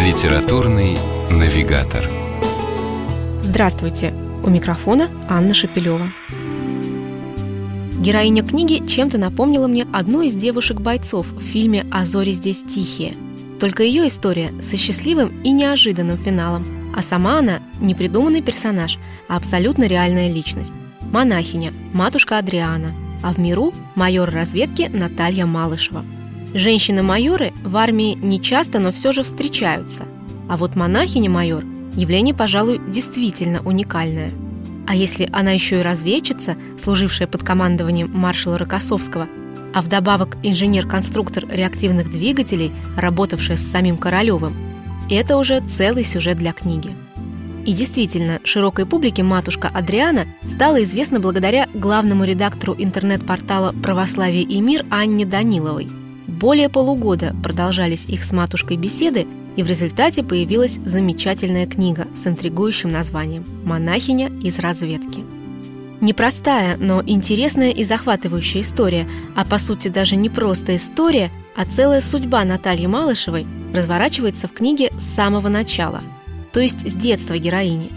Литературный навигатор. Здравствуйте! У микрофона Анна Шапилева. Героиня книги чем-то напомнила мне одну из девушек-бойцов в фильме «А зори здесь тихие». Только ее история со счастливым и неожиданным финалом, а сама она не придуманный персонаж, а абсолютно реальная личность. Монахиня, матушка Адриана, а в миру майор разведки Наталья Малышева – Женщины-майоры в армии не часто, но все же встречаются. А вот монахиня-майор – явление, пожалуй, действительно уникальное. А если она еще и разведчица, служившая под командованием маршала Рокоссовского, а вдобавок инженер-конструктор реактивных двигателей, работавшая с самим Королевым, это уже целый сюжет для книги. И действительно, широкой публике матушка Адриана стала известна благодаря главному редактору интернет-портала «Православие и мир» Анне Даниловой – более полугода продолжались их с матушкой беседы, и в результате появилась замечательная книга с интригующим названием «Монахиня из разведки». Непростая, но интересная и захватывающая история, а по сути даже не просто история, а целая судьба Натальи Малышевой разворачивается в книге с самого начала, то есть с детства героини.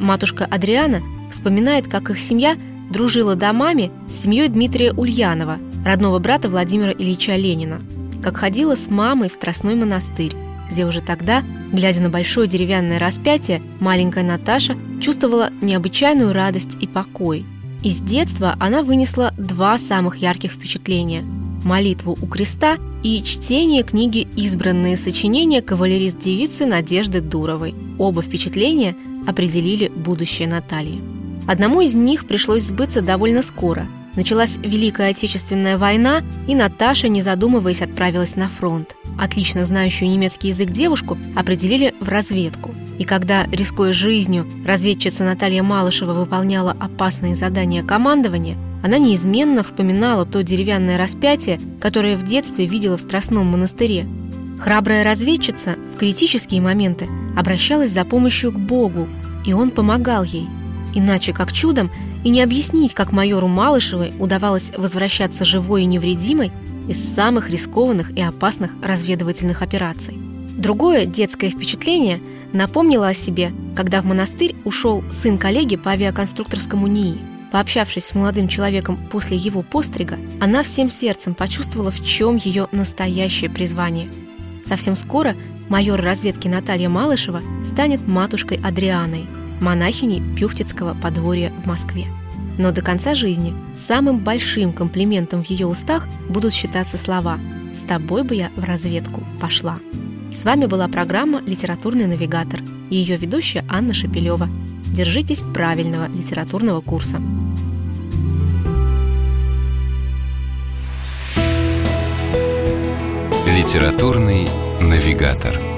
Матушка Адриана вспоминает, как их семья дружила домами с семьей Дмитрия Ульянова – родного брата Владимира Ильича Ленина, как ходила с мамой в Страстной монастырь, где уже тогда, глядя на большое деревянное распятие, маленькая Наташа чувствовала необычайную радость и покой. Из детства она вынесла два самых ярких впечатления – молитву у креста и чтение книги «Избранные сочинения кавалерист-девицы Надежды Дуровой». Оба впечатления определили будущее Натальи. Одному из них пришлось сбыться довольно скоро – Началась Великая Отечественная война, и Наташа, не задумываясь, отправилась на фронт. Отлично знающую немецкий язык девушку определили в разведку. И когда, рискуя жизнью, разведчица Наталья Малышева выполняла опасные задания командования, она неизменно вспоминала то деревянное распятие, которое в детстве видела в Страстном монастыре. Храбрая разведчица в критические моменты обращалась за помощью к Богу, и он помогал ей. Иначе, как чудом, и не объяснить, как майору Малышевой удавалось возвращаться живой и невредимой из самых рискованных и опасных разведывательных операций. Другое детское впечатление напомнило о себе, когда в монастырь ушел сын коллеги по авиаконструкторскому НИИ. Пообщавшись с молодым человеком после его пострига, она всем сердцем почувствовала, в чем ее настоящее призвание. Совсем скоро майор разведки Наталья Малышева станет матушкой Адрианой – монахиней Пюхтицкого подворья в Москве. Но до конца жизни самым большим комплиментом в ее устах будут считаться слова «С тобой бы я в разведку пошла». С вами была программа «Литературный навигатор» и ее ведущая Анна Шапилева. Держитесь правильного литературного курса. Литературный навигатор.